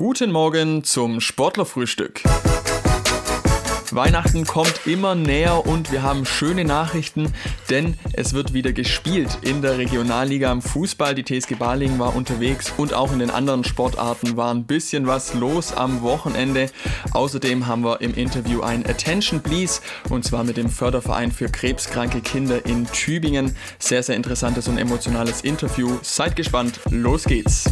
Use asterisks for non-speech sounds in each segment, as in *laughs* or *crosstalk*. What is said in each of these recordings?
Guten Morgen zum Sportlerfrühstück. Weihnachten kommt immer näher und wir haben schöne Nachrichten, denn es wird wieder gespielt in der Regionalliga im Fußball. Die TSG Balingen war unterwegs und auch in den anderen Sportarten war ein bisschen was los am Wochenende. Außerdem haben wir im Interview ein Attention Please und zwar mit dem Förderverein für krebskranke Kinder in Tübingen. Sehr, sehr interessantes und emotionales Interview. Seid gespannt, los geht's.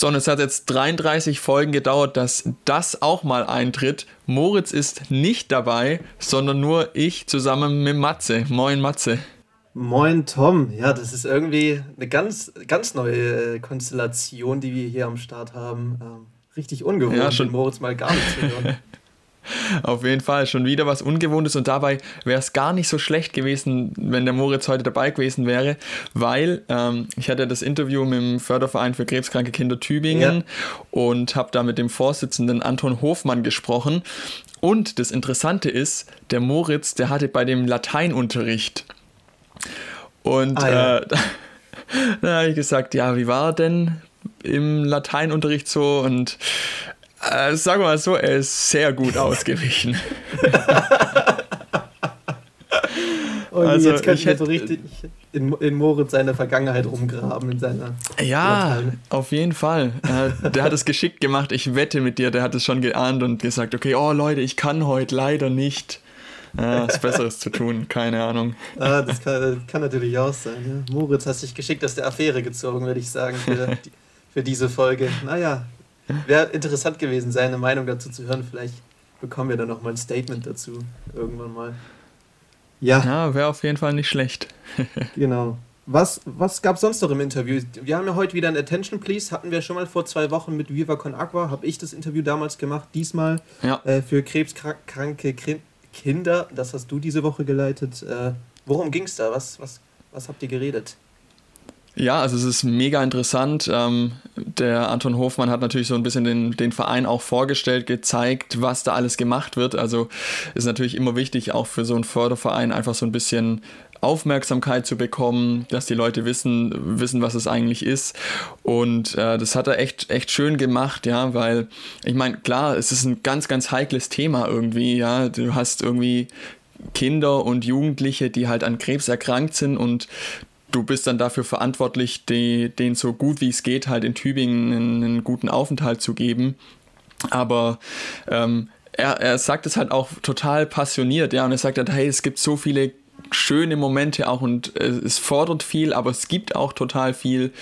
So, und es hat jetzt 33 Folgen gedauert, dass das auch mal eintritt. Moritz ist nicht dabei, sondern nur ich zusammen mit Matze. Moin, Matze. Moin, Tom. Ja, das ist irgendwie eine ganz, ganz neue äh, Konstellation, die wir hier am Start haben. Ähm, richtig ungewohnt, ja, schon. Moritz mal gar nicht zu hören. *laughs* Auf jeden Fall, schon wieder was Ungewohntes und dabei wäre es gar nicht so schlecht gewesen, wenn der Moritz heute dabei gewesen wäre, weil ähm, ich hatte das Interview mit dem Förderverein für krebskranke Kinder Tübingen ja. und habe da mit dem Vorsitzenden Anton Hofmann gesprochen. Und das Interessante ist, der Moritz, der hatte bei dem Lateinunterricht. Und ah, ja. äh, *laughs* da habe ich gesagt, ja, wie war er denn im Lateinunterricht so? Und äh, sagen wir mal so, er ist sehr gut *laughs* ausgewichen. *laughs* Und also jetzt ich so richtig in, in, Moritz seine Vergangenheit rumgraben in seiner. Ja, Urteile. auf jeden Fall. Äh, der hat es geschickt gemacht. Ich wette mit dir, der hat es schon geahnt und gesagt: Okay, oh Leute, ich kann heute leider nicht. Ja, was Besseres zu tun, keine Ahnung. Ah, das kann, das kann natürlich auch sein. Ja. Moritz hat sich geschickt aus der Affäre gezogen, würde ich sagen, für, *laughs* für diese Folge. Naja, Wäre interessant gewesen, seine Meinung dazu zu hören. Vielleicht bekommen wir dann noch mal ein Statement dazu irgendwann mal. Ja. Ja, wäre auf jeden Fall nicht schlecht. *laughs* genau. Was, was gab es sonst noch im Interview? Wir haben ja heute wieder ein Attention Please. Hatten wir schon mal vor zwei Wochen mit Viva Con Aqua. Habe ich das Interview damals gemacht. Diesmal ja. äh, für krebskranke Kinder. Das hast du diese Woche geleitet. Äh, worum ging es da? Was, was, was habt ihr geredet? Ja, also es ist mega interessant. Ähm, der Anton Hofmann hat natürlich so ein bisschen den, den Verein auch vorgestellt, gezeigt, was da alles gemacht wird. Also ist natürlich immer wichtig, auch für so einen Förderverein einfach so ein bisschen Aufmerksamkeit zu bekommen, dass die Leute wissen, wissen, was es eigentlich ist. Und äh, das hat er echt, echt schön gemacht, ja, weil ich meine, klar, es ist ein ganz, ganz heikles Thema irgendwie, ja. Du hast irgendwie Kinder und Jugendliche, die halt an Krebs erkrankt sind und du bist dann dafür verantwortlich, die, denen so gut wie es geht halt in Tübingen einen, einen guten Aufenthalt zu geben. Aber ähm, er, er sagt es halt auch total passioniert, ja, und er sagt halt, hey, es gibt so viele schöne Momente auch und äh, es fordert viel, aber es gibt auch total viel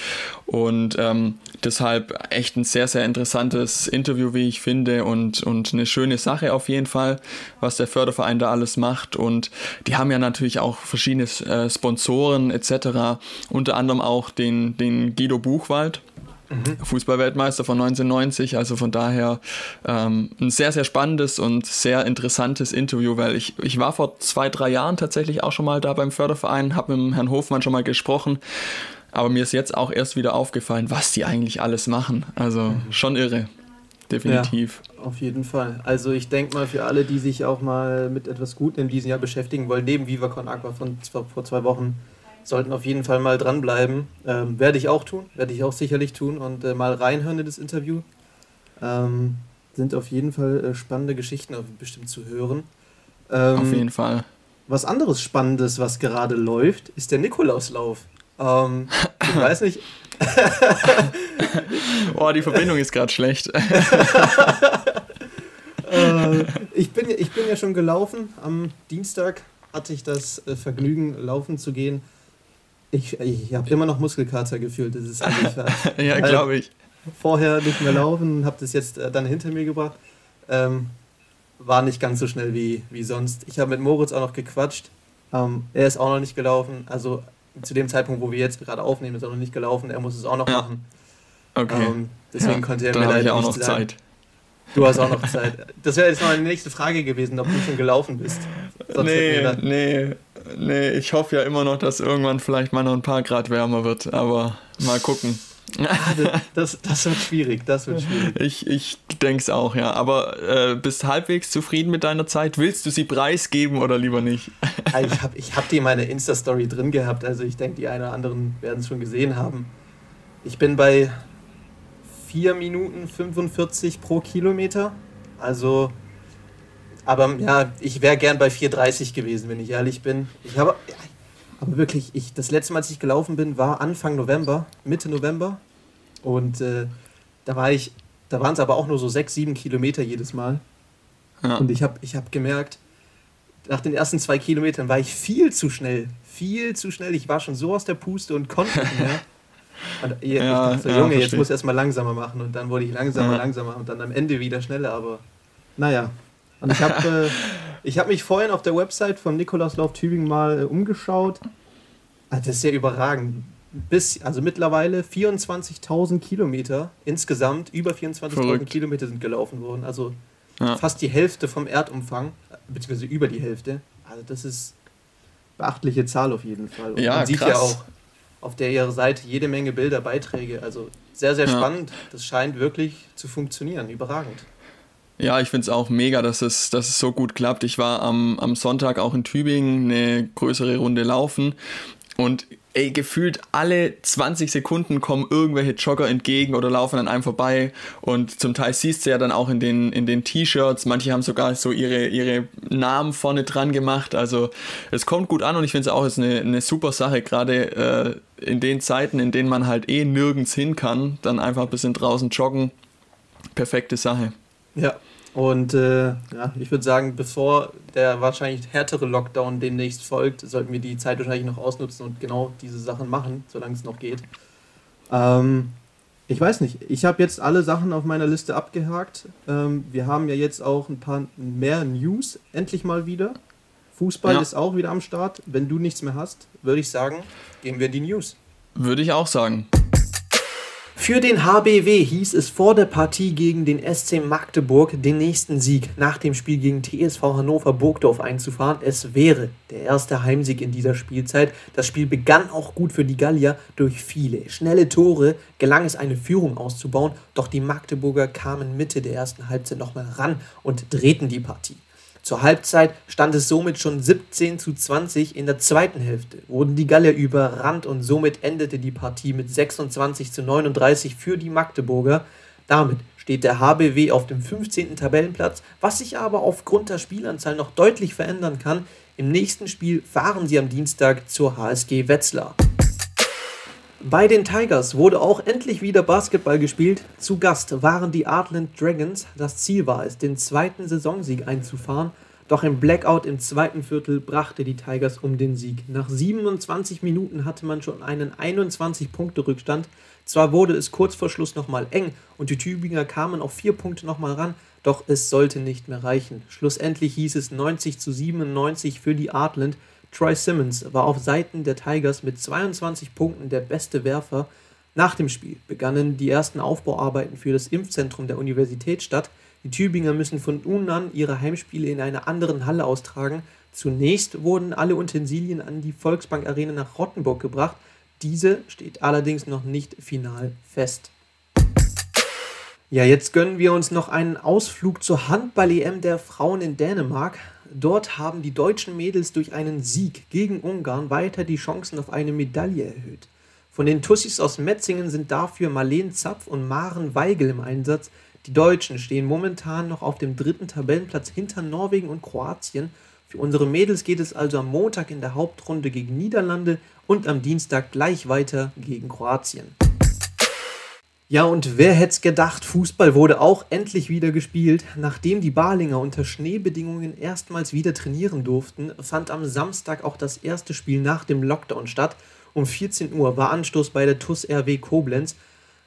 und ähm, deshalb echt ein sehr, sehr interessantes Interview, wie ich finde und, und eine schöne Sache auf jeden Fall, was der Förderverein da alles macht und die haben ja natürlich auch verschiedene äh, Sponsoren etc., unter anderem auch den, den Guido Buchwald, Mhm. Fußballweltmeister von 1990. Also von daher ähm, ein sehr, sehr spannendes und sehr interessantes Interview, weil ich, ich war vor zwei, drei Jahren tatsächlich auch schon mal da beim Förderverein, habe mit dem Herrn Hofmann schon mal gesprochen. Aber mir ist jetzt auch erst wieder aufgefallen, was die eigentlich alles machen. Also mhm. schon irre. Definitiv. Ja, auf jeden Fall. Also ich denke mal, für alle, die sich auch mal mit etwas Gutem in diesem Jahr beschäftigen wollen, neben Viva Con Aqua von vor zwei Wochen, sollten auf jeden Fall mal dranbleiben. Ähm, werde ich auch tun, werde ich auch sicherlich tun und äh, mal reinhören in das Interview. Ähm, sind auf jeden Fall äh, spannende Geschichten bestimmt zu hören. Ähm, auf jeden Fall. Was anderes Spannendes, was gerade läuft, ist der Nikolauslauf. Ähm, ich weiß nicht. *laughs* Boah, die Verbindung ist gerade schlecht. *laughs* äh, ich, bin, ich bin ja schon gelaufen. Am Dienstag hatte ich das äh, Vergnügen, laufen zu gehen. Ich, ich habe immer noch Muskelkater gefühlt. Das ist eigentlich *laughs* Ja, glaube ich. Vorher nicht mehr laufen, habe das jetzt äh, dann hinter mir gebracht. Ähm, war nicht ganz so schnell wie, wie sonst. Ich habe mit Moritz auch noch gequatscht. Ähm, er ist auch noch nicht gelaufen. Also zu dem Zeitpunkt, wo wir jetzt gerade aufnehmen, ist er noch nicht gelaufen. Er muss es auch noch ja. machen. Okay. Ähm, deswegen ja, konnte er mir leider auch noch Zeit. Du hast auch noch Zeit. Das wäre jetzt noch eine nächste Frage gewesen, ob du schon gelaufen bist. Sonst nee, nee, nee. Ich hoffe ja immer noch, dass irgendwann vielleicht mal noch ein paar Grad wärmer wird. Aber mal gucken. *laughs* Das, das wird schwierig, das wird schwierig. Ich, ich denke es auch, ja. Aber äh, bist halbwegs zufrieden mit deiner Zeit? Willst du sie preisgeben oder lieber nicht? *laughs* ich habe ich hab die in meiner Insta-Story drin gehabt, also ich denke, die einen oder anderen werden es schon gesehen haben. Ich bin bei 4 Minuten 45 pro Kilometer. Also, aber ja, ich wäre gern bei 4,30 gewesen, wenn ich ehrlich bin. Ich habe, aber wirklich, ich, das letzte Mal, als ich gelaufen bin, war Anfang November, Mitte November. Und äh, da war ich, da waren es aber auch nur so 6, 7 Kilometer jedes Mal. Ja. Und ich habe ich hab gemerkt, nach den ersten zwei Kilometern war ich viel zu schnell. Viel zu schnell. Ich war schon so aus der Puste und konnte nicht mehr. *laughs* Und ich ja, dachte, ja, Junge, jetzt muss ich erstmal langsamer machen. Und dann wurde ich langsamer, ja. langsamer und dann am Ende wieder schneller. Aber naja. Und ich habe äh, *laughs* hab mich vorhin auf der Website von Nikolauslauf Tübingen mal äh, umgeschaut. Also das ist ja überragend. Bis, also mittlerweile 24.000 Kilometer insgesamt, über 24.000 Kilometer sind gelaufen worden. Also ja. fast die Hälfte vom Erdumfang, beziehungsweise über die Hälfte. Also das ist beachtliche Zahl auf jeden Fall. Und ja, man sieht krass. ja auch auf der ihrer Seite jede Menge Bilder, Beiträge. Also sehr, sehr spannend. Ja. Das scheint wirklich zu funktionieren. Überragend. Ja, ich finde es auch mega, dass es, dass es so gut klappt. Ich war am, am Sonntag auch in Tübingen eine größere Runde laufen und ey, gefühlt alle 20 Sekunden kommen irgendwelche Jogger entgegen oder laufen an einem vorbei. Und zum Teil siehst du ja dann auch in den, in den T-Shirts, manche haben sogar so ihre, ihre Namen vorne dran gemacht. Also es kommt gut an und ich finde es auch ist eine, eine super Sache, gerade äh, in den Zeiten, in denen man halt eh nirgends hin kann, dann einfach ein bisschen draußen joggen. Perfekte Sache. Ja, und äh, ja, ich würde sagen, bevor der wahrscheinlich härtere Lockdown demnächst folgt, sollten wir die Zeit wahrscheinlich noch ausnutzen und genau diese Sachen machen, solange es noch geht. Ähm, ich weiß nicht, ich habe jetzt alle Sachen auf meiner Liste abgehakt. Ähm, wir haben ja jetzt auch ein paar mehr News, endlich mal wieder. Fußball ja. ist auch wieder am Start. Wenn du nichts mehr hast, würde ich sagen, gehen wir in die News. Würde ich auch sagen. Für den HBW hieß es vor der Partie gegen den SC Magdeburg den nächsten Sieg nach dem Spiel gegen TSV Hannover Burgdorf einzufahren. Es wäre der erste Heimsieg in dieser Spielzeit. Das Spiel begann auch gut für die Gallier. Durch viele schnelle Tore gelang es eine Führung auszubauen, doch die Magdeburger kamen Mitte der ersten Halbzeit nochmal ran und drehten die Partie. Zur Halbzeit stand es somit schon 17 zu 20. In der zweiten Hälfte wurden die Gallier überrannt und somit endete die Partie mit 26 zu 39 für die Magdeburger. Damit steht der HBW auf dem 15. Tabellenplatz, was sich aber aufgrund der Spielanzahl noch deutlich verändern kann. Im nächsten Spiel fahren sie am Dienstag zur HSG Wetzlar. Bei den Tigers wurde auch endlich wieder Basketball gespielt. Zu Gast waren die Artland Dragons. Das Ziel war es, den zweiten Saisonsieg einzufahren. Doch ein Blackout im zweiten Viertel brachte die Tigers um den Sieg. Nach 27 Minuten hatte man schon einen 21-Punkte-Rückstand. Zwar wurde es kurz vor Schluss nochmal eng und die Tübinger kamen auf vier Punkte nochmal ran, doch es sollte nicht mehr reichen. Schlussendlich hieß es 90 zu 97 für die Artland. Troy Simmons war auf Seiten der Tigers mit 22 Punkten der beste Werfer. Nach dem Spiel begannen die ersten Aufbauarbeiten für das Impfzentrum der Universitätsstadt. Die Tübinger müssen von nun an ihre Heimspiele in einer anderen Halle austragen. Zunächst wurden alle Utensilien an die Volksbank Arena nach Rottenburg gebracht. Diese steht allerdings noch nicht final fest. Ja, jetzt gönnen wir uns noch einen Ausflug zur Handball-EM der Frauen in Dänemark. Dort haben die deutschen Mädels durch einen Sieg gegen Ungarn weiter die Chancen auf eine Medaille erhöht. Von den Tussis aus Metzingen sind dafür Marleen Zapf und Maren Weigel im Einsatz. Die Deutschen stehen momentan noch auf dem dritten Tabellenplatz hinter Norwegen und Kroatien. Für unsere Mädels geht es also am Montag in der Hauptrunde gegen Niederlande und am Dienstag gleich weiter gegen Kroatien. Ja, und wer hätte es gedacht, Fußball wurde auch endlich wieder gespielt. Nachdem die Balinger unter Schneebedingungen erstmals wieder trainieren durften, fand am Samstag auch das erste Spiel nach dem Lockdown statt. Um 14 Uhr war Anstoß bei der TUS RW Koblenz.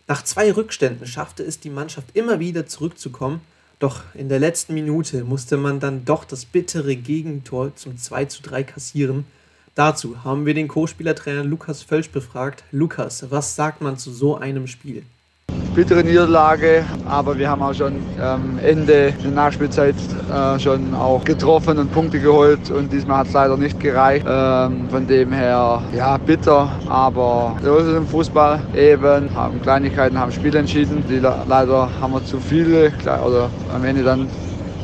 Nach zwei Rückständen schaffte es die Mannschaft immer wieder zurückzukommen, doch in der letzten Minute musste man dann doch das bittere Gegentor zum 2 zu 3 kassieren. Dazu haben wir den Co-Spielertrainer Lukas Völsch befragt. Lukas, was sagt man zu so einem Spiel? Bittere Niederlage, aber wir haben auch schon ähm, Ende der Nachspielzeit äh, schon auch getroffen und Punkte geholt und diesmal hat es leider nicht gereicht. Ähm, von dem her, ja, bitter, aber so ist es im Fußball eben. Haben Kleinigkeiten, haben Spiel entschieden. Die, leider haben wir zu viele oder am Ende dann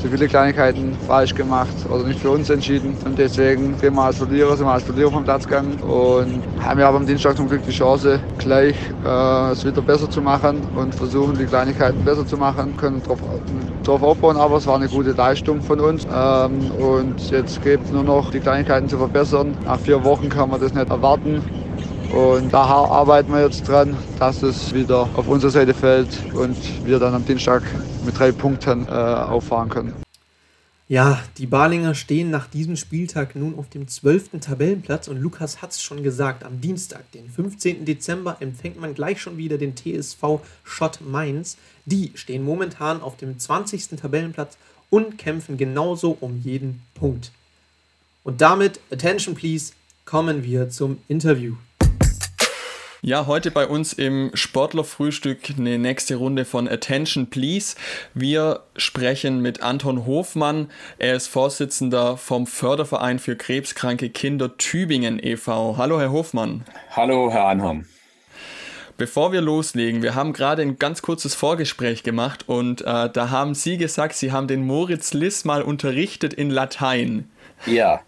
zu viele Kleinigkeiten falsch gemacht oder nicht für uns entschieden. Und deswegen gehen wir als Verlierer, sind wir als Verlierer vom Platz gegangen und haben ja aber am Dienstag zum Glück die Chance, gleich äh, es wieder besser zu machen und versuchen, die Kleinigkeiten besser zu machen, können darauf drauf aufbauen, aber es war eine gute Leistung von uns. Ähm, und jetzt gibt es nur noch die Kleinigkeiten zu verbessern. Nach vier Wochen kann man das nicht erwarten. Und da arbeiten wir jetzt dran, dass es wieder auf unsere Seite fällt und wir dann am Dienstag mit drei Punkten äh, auffahren können. Ja, die Balinger stehen nach diesem Spieltag nun auf dem 12. Tabellenplatz und Lukas hat es schon gesagt, am Dienstag, den 15. Dezember, empfängt man gleich schon wieder den TSV Schott Mainz. Die stehen momentan auf dem 20. Tabellenplatz und kämpfen genauso um jeden Punkt. Und damit, attention please, kommen wir zum Interview. Ja, heute bei uns im Sportlerfrühstück eine nächste Runde von Attention Please. Wir sprechen mit Anton Hofmann. Er ist Vorsitzender vom Förderverein für krebskranke Kinder Tübingen e.V. Hallo, Herr Hofmann. Hallo, Herr Anham. Bevor wir loslegen, wir haben gerade ein ganz kurzes Vorgespräch gemacht und äh, da haben Sie gesagt, Sie haben den Moritz Liss mal unterrichtet in Latein. Ja.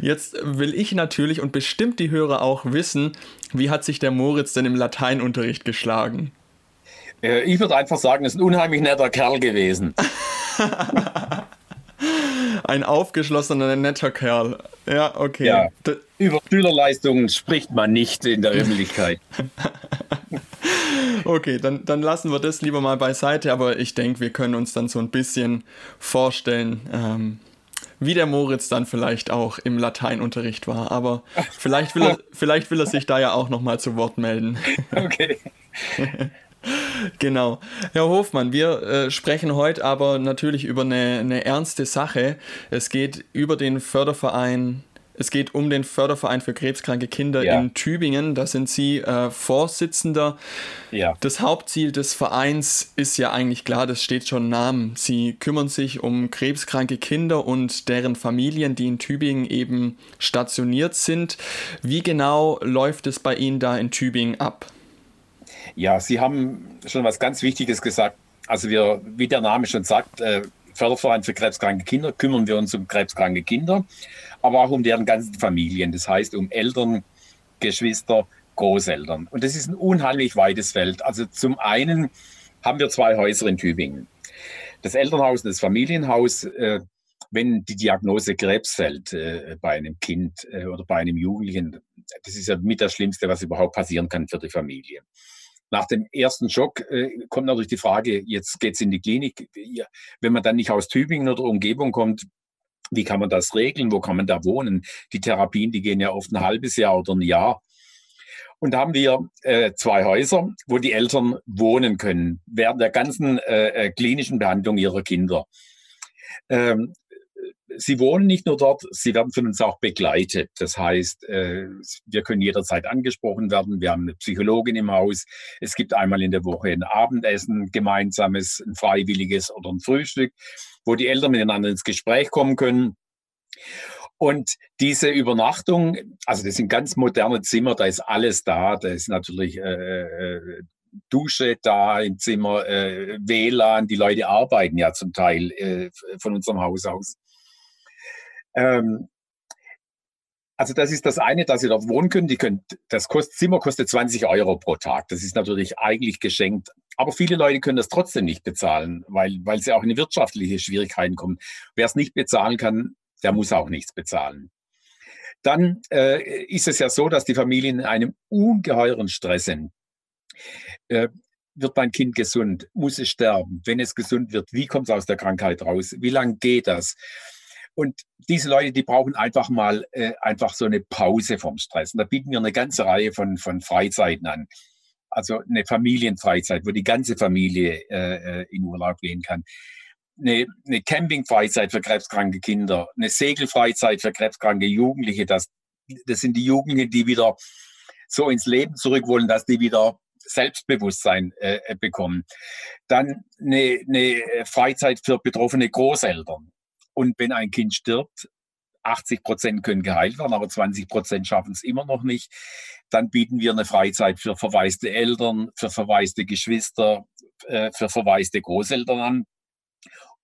Jetzt will ich natürlich und bestimmt die Hörer auch wissen, wie hat sich der Moritz denn im Lateinunterricht geschlagen? Äh, ich würde einfach sagen, er ist ein unheimlich netter Kerl gewesen. *laughs* ein aufgeschlossener, netter Kerl. Ja, okay. Ja, über Schülerleistungen spricht man nicht in der Öffentlichkeit. *laughs* okay, dann, dann lassen wir das lieber mal beiseite, aber ich denke, wir können uns dann so ein bisschen vorstellen, ähm, wie der Moritz dann vielleicht auch im Lateinunterricht war. Aber vielleicht will er, *laughs* vielleicht will er sich da ja auch nochmal zu Wort melden. Okay. *laughs* Genau. Herr Hofmann, wir äh, sprechen heute aber natürlich über eine, eine ernste Sache. Es geht über den Förderverein es geht um den Förderverein für krebskranke Kinder ja. in Tübingen. Da sind Sie äh, Vorsitzender. Ja. Das Hauptziel des Vereins ist ja eigentlich klar, das steht schon im Namen. Sie kümmern sich um krebskranke Kinder und deren Familien, die in Tübingen eben stationiert sind. Wie genau läuft es bei Ihnen da in Tübingen ab? Ja, Sie haben schon was ganz Wichtiges gesagt. Also wir, wie der Name schon sagt, äh, Förderverein für krebskranke Kinder, kümmern wir uns um krebskranke Kinder aber auch um deren ganzen Familien. Das heißt, um Eltern, Geschwister, Großeltern. Und das ist ein unheimlich weites Feld. Also zum einen haben wir zwei Häuser in Tübingen. Das Elternhaus und das Familienhaus, äh, wenn die Diagnose Krebs fällt äh, bei einem Kind äh, oder bei einem Jugendlichen, das ist ja mit das Schlimmste, was überhaupt passieren kann für die Familie. Nach dem ersten Schock äh, kommt natürlich die Frage, jetzt geht's in die Klinik. Wenn man dann nicht aus Tübingen oder Umgebung kommt, wie kann man das regeln? Wo kann man da wohnen? Die Therapien, die gehen ja oft ein halbes Jahr oder ein Jahr. Und da haben wir äh, zwei Häuser, wo die Eltern wohnen können während der ganzen äh, äh klinischen Behandlung ihrer Kinder. Ähm, sie wohnen nicht nur dort, sie werden von uns auch begleitet. Das heißt, äh, wir können jederzeit angesprochen werden. Wir haben eine Psychologin im Haus. Es gibt einmal in der Woche ein Abendessen, gemeinsames, ein freiwilliges oder ein Frühstück wo die Eltern miteinander ins Gespräch kommen können. Und diese Übernachtung, also das sind ganz moderne Zimmer, da ist alles da, da ist natürlich äh, äh Dusche da im Zimmer, äh, WLAN, die Leute arbeiten ja zum Teil äh, von unserem Haus aus. Ähm, also das ist das eine, dass Sie dort wohnen können. Die können das kost, Zimmer kostet 20 Euro pro Tag. Das ist natürlich eigentlich geschenkt. Aber viele Leute können das trotzdem nicht bezahlen, weil, weil sie auch in wirtschaftliche Schwierigkeiten kommen. Wer es nicht bezahlen kann, der muss auch nichts bezahlen. Dann äh, ist es ja so, dass die Familien in einem ungeheuren Stress sind. Äh, wird mein Kind gesund? Muss es sterben? Wenn es gesund wird, wie kommt es aus der Krankheit raus? Wie lange geht das? Und diese Leute, die brauchen einfach mal äh, einfach so eine Pause vom Stress. Und da bieten wir eine ganze Reihe von, von Freizeiten an. Also eine Familienfreizeit, wo die ganze Familie äh, äh in Urlaub gehen kann. Eine, eine Campingfreizeit für krebskranke Kinder, eine Segelfreizeit für krebskranke Jugendliche. Das, das sind die Jugendlichen, die wieder so ins Leben zurück wollen, dass die wieder Selbstbewusstsein äh, bekommen. Dann eine, eine Freizeit für betroffene Großeltern. Und wenn ein Kind stirbt, 80 Prozent können geheilt werden, aber 20 Prozent schaffen es immer noch nicht. Dann bieten wir eine Freizeit für verwaiste Eltern, für verwaiste Geschwister, äh, für verwaiste Großeltern an.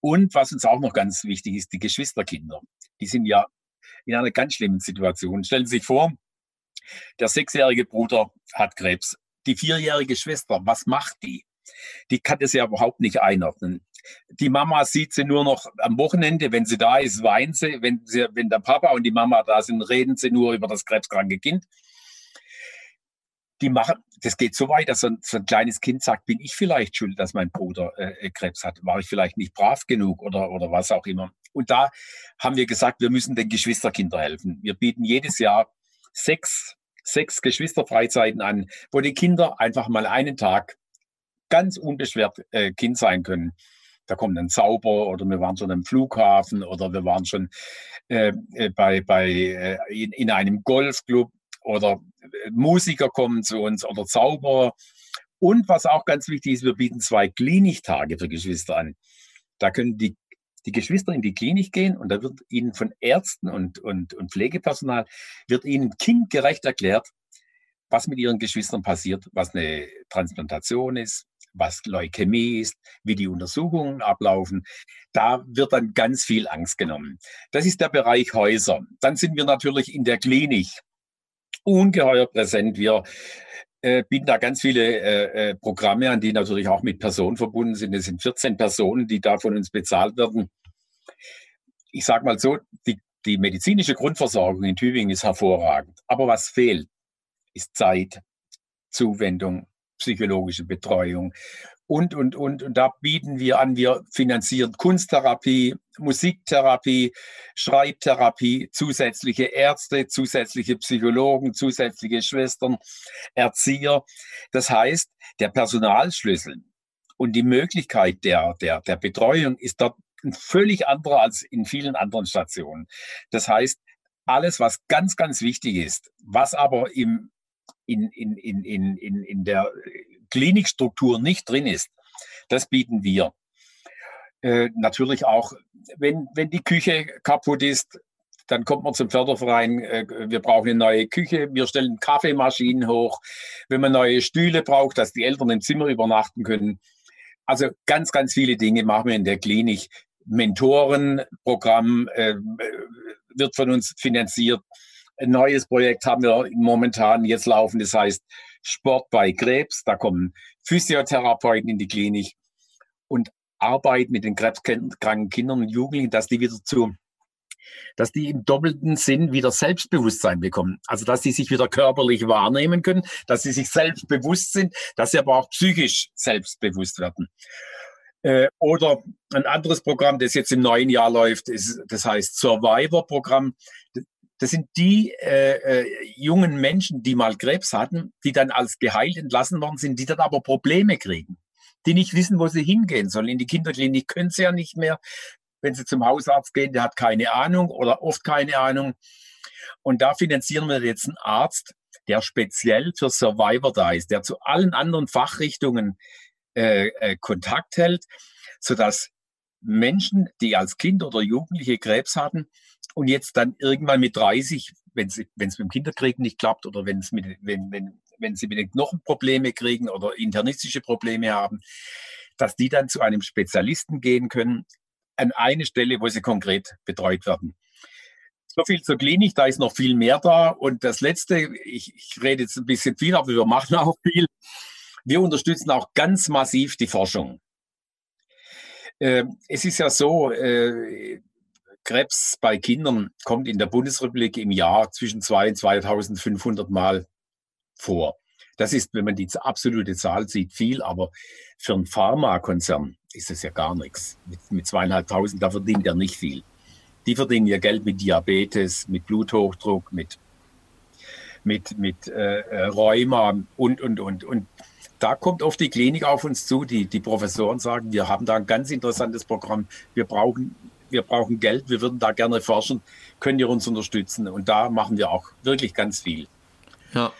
Und was uns auch noch ganz wichtig ist, die Geschwisterkinder. Die sind ja in einer ganz schlimmen Situation. Stellen Sie sich vor, der sechsjährige Bruder hat Krebs. Die vierjährige Schwester, was macht die? Die kann das ja überhaupt nicht einordnen. Die Mama sieht sie nur noch am Wochenende. Wenn sie da ist, weint sie. Wenn, sie, wenn der Papa und die Mama da sind, reden sie nur über das krebskranke Kind. Die machen, das geht so weit, dass so ein, so ein kleines Kind sagt, bin ich vielleicht schuld, dass mein Bruder äh, Krebs hat? War ich vielleicht nicht brav genug oder, oder was auch immer? Und da haben wir gesagt, wir müssen den Geschwisterkindern helfen. Wir bieten jedes Jahr sechs, sechs Geschwisterfreizeiten an, wo die Kinder einfach mal einen Tag ganz unbeschwert äh, Kind sein können. Da kommt ein Zauber oder wir waren schon am Flughafen oder wir waren schon äh, äh bei, bei, äh, in, in einem Golfclub oder äh, Musiker kommen zu uns oder Zauberer. Und was auch ganz wichtig ist, wir bieten zwei Kliniktage für Geschwister an. Da können die, die Geschwister in die Klinik gehen und da wird ihnen von Ärzten und, und, und Pflegepersonal, wird ihnen kindgerecht erklärt, was mit ihren Geschwistern passiert, was eine Transplantation ist, was Leukämie ist, wie die Untersuchungen ablaufen. Da wird dann ganz viel Angst genommen. Das ist der Bereich Häuser. Dann sind wir natürlich in der Klinik ungeheuer präsent. Wir äh, bieten da ganz viele äh, äh, Programme an, die natürlich auch mit Personen verbunden sind. Es sind 14 Personen, die da von uns bezahlt werden. Ich sage mal so, die, die medizinische Grundversorgung in Tübingen ist hervorragend. Aber was fehlt, ist Zeit, Zuwendung, psychologische Betreuung und, und, und. Und da bieten wir an, wir finanzieren Kunsttherapie, Musiktherapie, Schreibtherapie, zusätzliche Ärzte, zusätzliche Psychologen, zusätzliche Schwestern, Erzieher. Das heißt, der Personalschlüssel und die Möglichkeit der, der, der Betreuung ist dort ein völlig anderer als in vielen anderen Stationen. Das heißt, alles, was ganz, ganz wichtig ist, was aber im in, in, in, in, in, in der Klinikstruktur nicht drin ist, das bieten wir. Äh, natürlich auch, wenn, wenn die Küche kaputt ist, dann kommt man zum Förderverein, äh, wir brauchen eine neue Küche, wir stellen Kaffeemaschinen hoch, wenn man neue Stühle braucht, dass die Eltern im Zimmer übernachten können. Also ganz, ganz viele Dinge machen wir in der Klinik. Mentorenprogramm äh, wird von uns finanziert. Ein neues Projekt haben wir momentan jetzt laufen, das heißt Sport bei Krebs. Da kommen Physiotherapeuten in die Klinik und arbeiten mit den krebskranken Kindern und Jugendlichen, dass die wieder zu dass die im doppelten Sinn wieder Selbstbewusstsein bekommen. Also, dass sie sich wieder körperlich wahrnehmen können, dass sie sich selbstbewusst sind, dass sie aber auch psychisch selbstbewusst werden. Äh, oder ein anderes Programm, das jetzt im neuen Jahr läuft, ist, das heißt Survivor-Programm. Das sind die äh, äh, jungen Menschen, die mal Krebs hatten, die dann als geheilt entlassen worden sind, die dann aber Probleme kriegen, die nicht wissen, wo sie hingehen sollen. In die Kinderklinik können sie ja nicht mehr. Wenn sie zum Hausarzt gehen, der hat keine Ahnung oder oft keine Ahnung. Und da finanzieren wir jetzt einen Arzt, der speziell für Survivor da ist, der zu allen anderen Fachrichtungen äh, äh, Kontakt hält, sodass Menschen, die als Kind oder Jugendliche Krebs hatten, und jetzt dann irgendwann mit 30, wenn es mit dem Kinderkrieg nicht klappt oder wenn's mit, wenn, wenn, wenn sie mit den Knochen Probleme kriegen oder internistische Probleme haben, dass die dann zu einem Spezialisten gehen können, an eine Stelle, wo sie konkret betreut werden. So viel zur Klinik, da ist noch viel mehr da. Und das Letzte, ich, ich rede jetzt ein bisschen viel, aber wir machen *laughs* auch viel. Wir unterstützen auch ganz massiv die Forschung. Äh, es ist ja so, äh, Krebs bei Kindern kommt in der Bundesrepublik im Jahr zwischen 2 und 2500 Mal vor. Das ist, wenn man die absolute Zahl sieht, viel, aber für einen Pharmakonzern ist es ja gar nichts. Mit, mit zweieinhalbtausend, da verdient er nicht viel. Die verdienen ihr Geld mit Diabetes, mit Bluthochdruck, mit, mit, mit äh, äh Rheuma und, und, und. Und da kommt oft die Klinik auf uns zu, die, die Professoren sagen, wir haben da ein ganz interessantes Programm. Wir brauchen wir brauchen Geld, wir würden da gerne forschen, könnt ihr uns unterstützen? Und da machen wir auch wirklich ganz viel. Ja.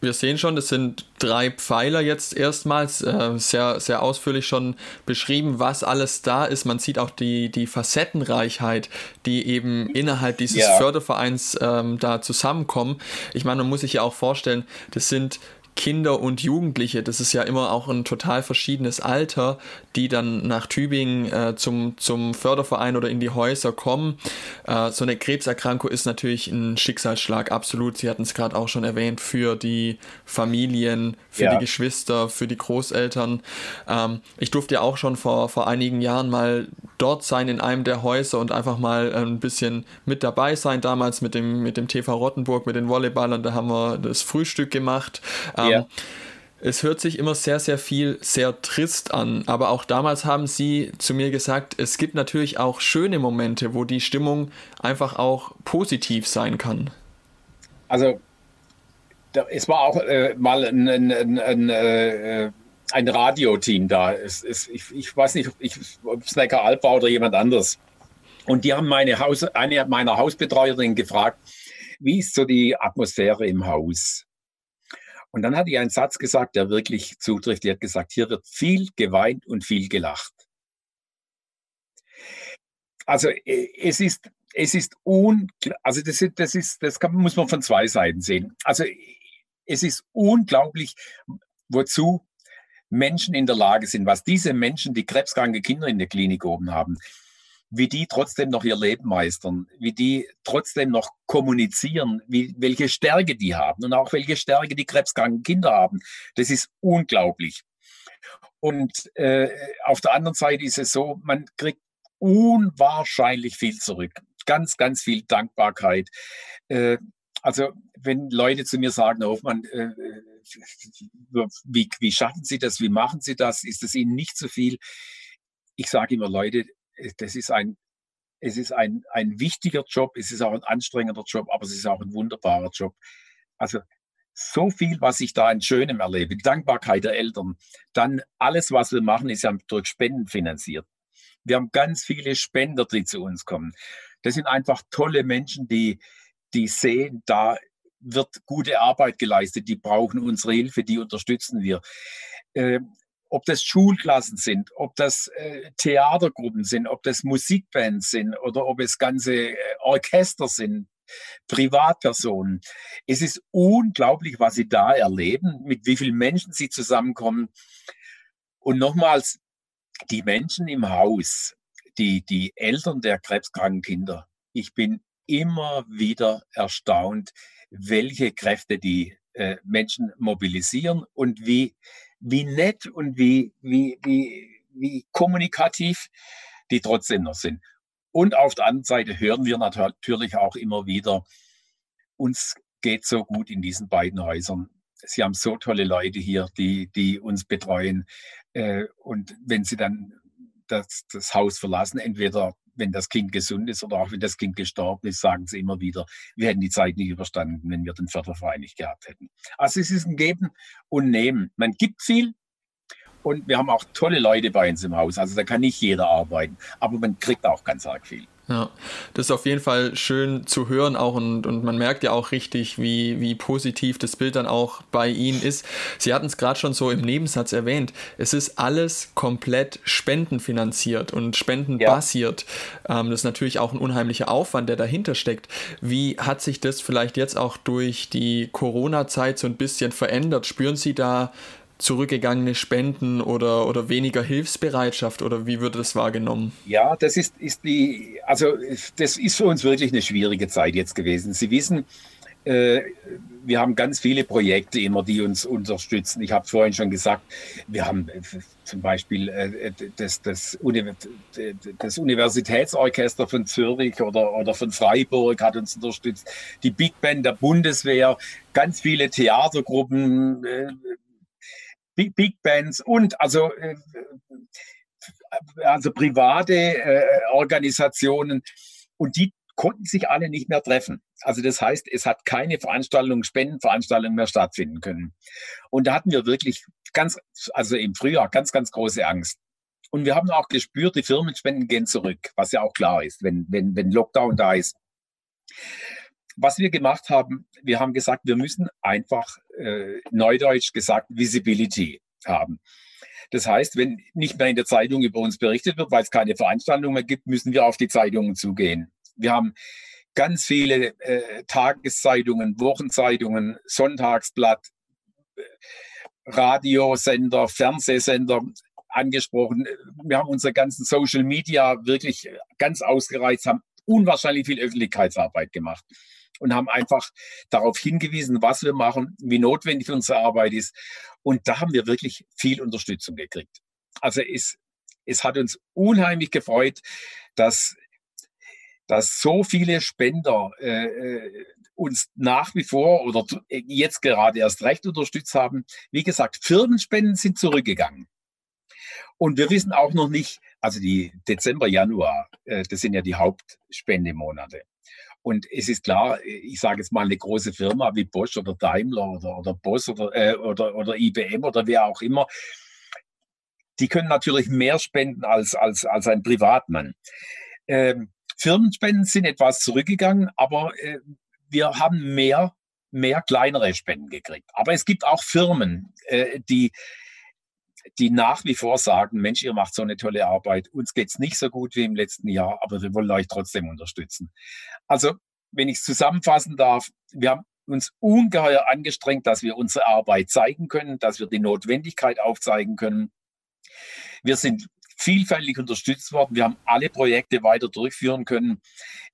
wir sehen schon, das sind drei Pfeiler jetzt erstmals, äh, sehr, sehr ausführlich schon beschrieben, was alles da ist. Man sieht auch die, die Facettenreichheit, die eben innerhalb dieses ja. Fördervereins ähm, da zusammenkommen. Ich meine, man muss sich ja auch vorstellen, das sind Kinder und Jugendliche, das ist ja immer auch ein total verschiedenes Alter, die dann nach Tübingen äh, zum, zum Förderverein oder in die Häuser kommen. Äh, so eine Krebserkrankung ist natürlich ein Schicksalsschlag, absolut. Sie hatten es gerade auch schon erwähnt, für die Familien, für ja. die Geschwister, für die Großeltern. Ähm, ich durfte ja auch schon vor, vor einigen Jahren mal dort sein in einem der Häuser und einfach mal ein bisschen mit dabei sein. Damals mit dem, mit dem TV Rottenburg, mit den Volleyballern, da haben wir das Frühstück gemacht. Ähm, ja. Es hört sich immer sehr, sehr viel sehr trist an, aber auch damals haben sie zu mir gesagt, es gibt natürlich auch schöne Momente, wo die Stimmung einfach auch positiv sein kann. Also da, es war auch äh, mal ein, ein, ein, ein, äh, ein Radioteam da. Es, es, ich, ich, weiß nicht, ob es Neckar Alp war oder jemand anderes. Und die haben meine Haus, eine meiner Hausbetreuerinnen gefragt, wie ist so die Atmosphäre im Haus? Und dann hat die einen Satz gesagt, der wirklich zutrifft. Die hat gesagt, hier wird viel geweint und viel gelacht. Also äh, es ist, es ist un, also das, ist, das ist, das kann, muss man von zwei Seiten sehen. Also es ist unglaublich, wozu Menschen in der Lage sind, was diese Menschen, die krebskranke Kinder in der Klinik oben haben, wie die trotzdem noch ihr Leben meistern, wie die trotzdem noch kommunizieren, wie, welche Stärke die haben und auch welche Stärke die krebskranken Kinder haben. Das ist unglaublich. Und äh, auf der anderen Seite ist es so, man kriegt unwahrscheinlich viel zurück. Ganz, ganz viel Dankbarkeit. Äh, also wenn Leute zu mir sagen, Herr Hofmann, äh, wie, wie schaffen Sie das, wie machen Sie das, ist es Ihnen nicht zu so viel? Ich sage immer, Leute, das ist ein, es ist ein, ein wichtiger Job, es ist auch ein anstrengender Job, aber es ist auch ein wunderbarer Job. Also so viel, was ich da in Schönem erlebe, die Dankbarkeit der Eltern, dann alles, was wir machen, ist ja durch Spenden finanziert. Wir haben ganz viele Spender, die zu uns kommen. Das sind einfach tolle Menschen, die, die sehen, da wird gute Arbeit geleistet, die brauchen unsere Hilfe, die unterstützen wir. Ähm, ob das Schulklassen sind, ob das äh, Theatergruppen sind, ob das Musikbands sind oder ob es ganze äh, Orchester sind, Privatpersonen. Es ist unglaublich, was sie da erleben, mit wie vielen Menschen sie zusammenkommen. Und nochmals, die Menschen im Haus, die, die Eltern der krebskranken Kinder, ich bin immer wieder erstaunt, welche Kräfte die äh, Menschen mobilisieren und wie, wie nett und wie, wie, wie, wie kommunikativ die trotzdem noch sind. Und auf der anderen Seite hören wir natürlich auch immer wieder, uns geht so gut in diesen beiden Häusern. Sie haben so tolle Leute hier, die, die uns betreuen. Äh, und wenn sie dann das, das Haus verlassen, entweder wenn das Kind gesund ist oder auch wenn das Kind gestorben ist, sagen sie immer wieder, wir hätten die Zeit nicht überstanden, wenn wir den Förderverein nicht gehabt hätten. Also es ist ein Geben und Nehmen. Man gibt viel und wir haben auch tolle Leute bei uns im Haus. Also da kann nicht jeder arbeiten, aber man kriegt auch ganz arg viel. Ja, das ist auf jeden Fall schön zu hören auch und, und man merkt ja auch richtig, wie, wie positiv das Bild dann auch bei Ihnen ist. Sie hatten es gerade schon so im Nebensatz erwähnt. Es ist alles komplett spendenfinanziert und spendenbasiert. Ja. Ähm, das ist natürlich auch ein unheimlicher Aufwand, der dahinter steckt. Wie hat sich das vielleicht jetzt auch durch die Corona-Zeit so ein bisschen verändert? Spüren Sie da zurückgegangene Spenden oder, oder weniger Hilfsbereitschaft oder wie wird das wahrgenommen? Ja, das ist, ist die, also das ist für uns wirklich eine schwierige Zeit jetzt gewesen. Sie wissen, äh, wir haben ganz viele Projekte immer, die uns unterstützen. Ich habe vorhin schon gesagt, wir haben äh, zum Beispiel äh, das, das, das, Universitätsorchester von Zürich oder, oder von Freiburg hat uns unterstützt, die Big Band der Bundeswehr, ganz viele Theatergruppen, Big, Big Bands und also, äh, also private äh, Organisationen. Und die konnten sich alle nicht mehr treffen. Also das heißt, es hat keine Veranstaltung, Spendenveranstaltung mehr stattfinden können. Und da hatten wir wirklich ganz, also im Frühjahr ganz, ganz große Angst. Und wir haben auch gespürt, die Firmenspenden gehen zurück, was ja auch klar ist, wenn, wenn, wenn Lockdown da ist. Was wir gemacht haben, wir haben gesagt, wir müssen einfach, äh, neudeutsch gesagt, Visibility haben. Das heißt, wenn nicht mehr in der Zeitung über uns berichtet wird, weil es keine Veranstaltungen mehr gibt, müssen wir auf die Zeitungen zugehen. Wir haben ganz viele äh, Tageszeitungen, Wochenzeitungen, Sonntagsblatt, äh, Radiosender, Fernsehsender angesprochen. Wir haben unsere ganzen Social Media wirklich ganz ausgereizt, haben unwahrscheinlich viel Öffentlichkeitsarbeit gemacht und haben einfach darauf hingewiesen, was wir machen, wie notwendig unsere Arbeit ist. Und da haben wir wirklich viel Unterstützung gekriegt. Also es, es hat uns unheimlich gefreut, dass, dass so viele Spender äh, äh uns nach wie vor oder jetzt gerade erst recht unterstützt haben. Wie gesagt, Firmenspenden sind zurückgegangen. Und wir wissen auch noch nicht, also die Dezember, Januar, äh, das sind ja die Hauptspendemonate. Und es ist klar, ich sage jetzt mal eine große Firma wie Bosch oder Daimler oder, oder Boss oder, äh, oder, oder IBM oder wer auch immer, die können natürlich mehr spenden als, als, als ein Privatmann. Ähm, Firmenspenden sind etwas zurückgegangen, aber äh, wir haben mehr, mehr kleinere Spenden gekriegt. Aber es gibt auch Firmen, äh, die, die nach wie vor sagen, Mensch, ihr macht so eine tolle Arbeit, uns geht es nicht so gut wie im letzten Jahr, aber wir wollen euch trotzdem unterstützen. Also, wenn ich es zusammenfassen darf, wir haben uns ungeheuer angestrengt, dass wir unsere Arbeit zeigen können, dass wir die Notwendigkeit aufzeigen können. Wir sind vielfältig unterstützt worden. Wir haben alle Projekte weiter durchführen können.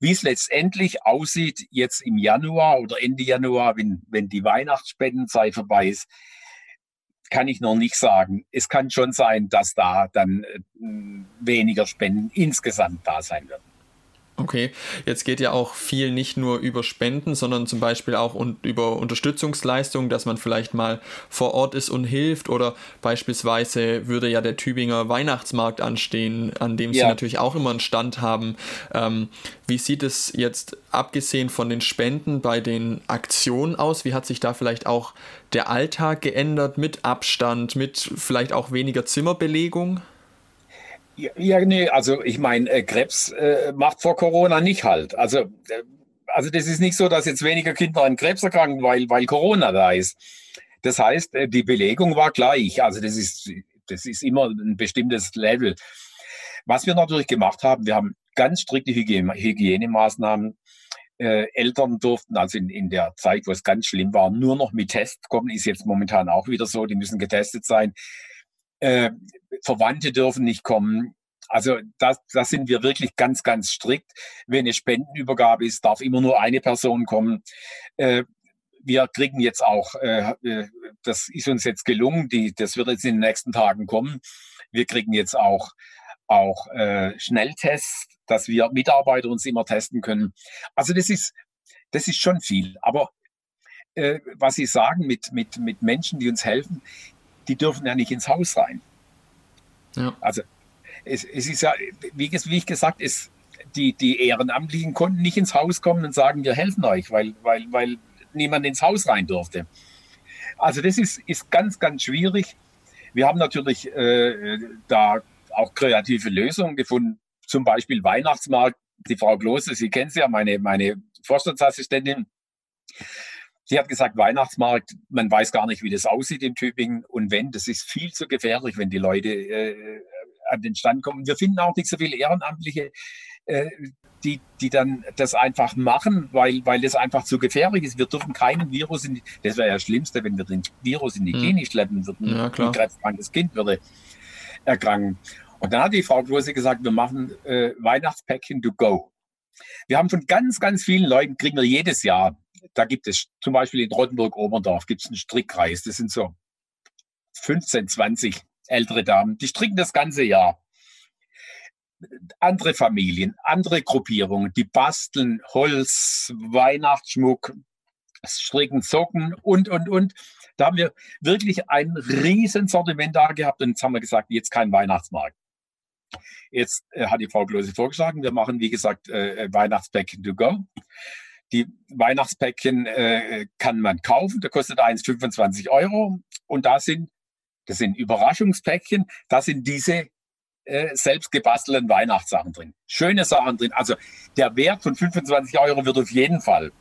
Wie es letztendlich aussieht, jetzt im Januar oder Ende Januar, wenn, wenn die Weihnachtsspendenzeit vorbei ist, kann ich noch nicht sagen. Es kann schon sein, dass da dann äh, weniger Spenden insgesamt da sein werden. Okay, jetzt geht ja auch viel nicht nur über Spenden, sondern zum Beispiel auch un über Unterstützungsleistungen, dass man vielleicht mal vor Ort ist und hilft oder beispielsweise würde ja der Tübinger Weihnachtsmarkt anstehen, an dem ja. Sie natürlich auch immer einen Stand haben. Ähm, wie sieht es jetzt abgesehen von den Spenden bei den Aktionen aus? Wie hat sich da vielleicht auch der Alltag geändert mit Abstand, mit vielleicht auch weniger Zimmerbelegung? Ja, nee, also ich meine, äh, Krebs äh, macht vor Corona nicht halt. Also, äh, also das ist nicht so, dass jetzt weniger Kinder an Krebs erkranken, weil, weil Corona da ist. Das heißt, äh, die Belegung war gleich. Also das ist, das ist immer ein bestimmtes Level. Was wir natürlich gemacht haben, wir haben ganz strikte Hygiene, Hygienemaßnahmen. Äh, Eltern durften also in, in der Zeit, wo es ganz schlimm war, nur noch mit Test kommen. Ist jetzt momentan auch wieder so. Die müssen getestet sein. Äh, Verwandte dürfen nicht kommen. Also da das sind wir wirklich ganz, ganz strikt. Wenn eine Spendenübergabe ist, darf immer nur eine Person kommen. Äh, wir kriegen jetzt auch, äh, äh, das ist uns jetzt gelungen, die, das wird jetzt in den nächsten Tagen kommen. Wir kriegen jetzt auch, auch äh, Schnelltests, dass wir Mitarbeiter uns immer testen können. Also das ist, das ist schon viel. Aber äh, was Sie sagen mit, mit, mit Menschen, die uns helfen, die dürfen ja nicht ins Haus rein. Ja. Also es, es ist ja, wie, wie ich gesagt, ist, die, die Ehrenamtlichen konnten nicht ins Haus kommen und sagen, wir helfen euch, weil, weil, weil niemand ins Haus rein durfte. Also das ist, ist ganz, ganz schwierig. Wir haben natürlich äh, da auch kreative Lösungen gefunden, zum Beispiel Weihnachtsmarkt. Die Frau Klose, Sie kennen sie ja, meine, meine Vorstandsassistentin, Sie hat gesagt, Weihnachtsmarkt, man weiß gar nicht, wie das aussieht in Tübingen. Und wenn, das ist viel zu gefährlich, wenn die Leute äh, an den Stand kommen. Wir finden auch nicht so viele Ehrenamtliche, äh, die, die dann das einfach machen, weil, weil das einfach zu gefährlich ist. Wir dürfen keinen Virus in die, das wäre ja das Schlimmste, wenn wir den Virus in die hm. Klinik schleppen würden. Ja, klar. Ein krebskrankes Kind würde erkranken. Und dann hat die Frau Klose gesagt, wir machen äh, Weihnachtspäckchen to go. Wir haben von ganz, ganz vielen Leuten, kriegen wir jedes Jahr da gibt es zum Beispiel in Rottenburg-Oberndorf gibt es einen Strickkreis. Das sind so 15, 20 ältere Damen, die stricken das ganze Jahr. Andere Familien, andere Gruppierungen, die basteln Holz, Weihnachtsschmuck, stricken Socken und, und, und. Da haben wir wirklich ein riesen Sortiment da gehabt und jetzt haben wir gesagt, jetzt kein Weihnachtsmarkt. Jetzt äh, hat die Frau Klose vorgeschlagen, wir machen, wie gesagt, äh, to go. Die Weihnachtspäckchen äh, kann man kaufen, da kostet eins 25 Euro. Und da sind, das sind Überraschungspäckchen, da sind diese äh, selbst gebastelten Weihnachtssachen drin. Schöne Sachen drin. Also der Wert von 25 Euro wird auf jeden Fall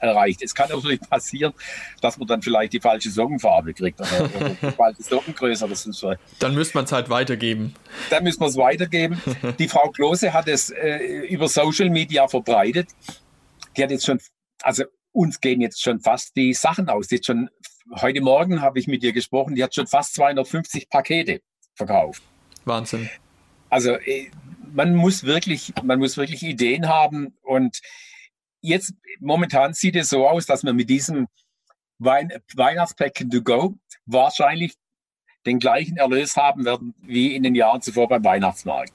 erreicht. Es kann natürlich *laughs* passieren, dass man dann vielleicht die falsche Sockenfarbe kriegt oder, oder die *laughs* falsche Sockengröße. So. Dann müsste man es halt weitergeben. Dann müssen wir es weitergeben. *laughs* Die Frau Klose hat es äh, über Social Media verbreitet. Die hat jetzt schon, also uns gehen jetzt schon fast die Sachen aus. Jetzt schon, heute Morgen habe ich mit ihr gesprochen, die hat schon fast 250 Pakete verkauft. Wahnsinn. Also äh, man muss wirklich, man muss wirklich Ideen haben und jetzt momentan sieht es so aus, dass wir mit diesem Wein Weihnachtspacken to go wahrscheinlich den gleichen Erlös haben werden wie in den Jahren zuvor beim Weihnachtsmarkt.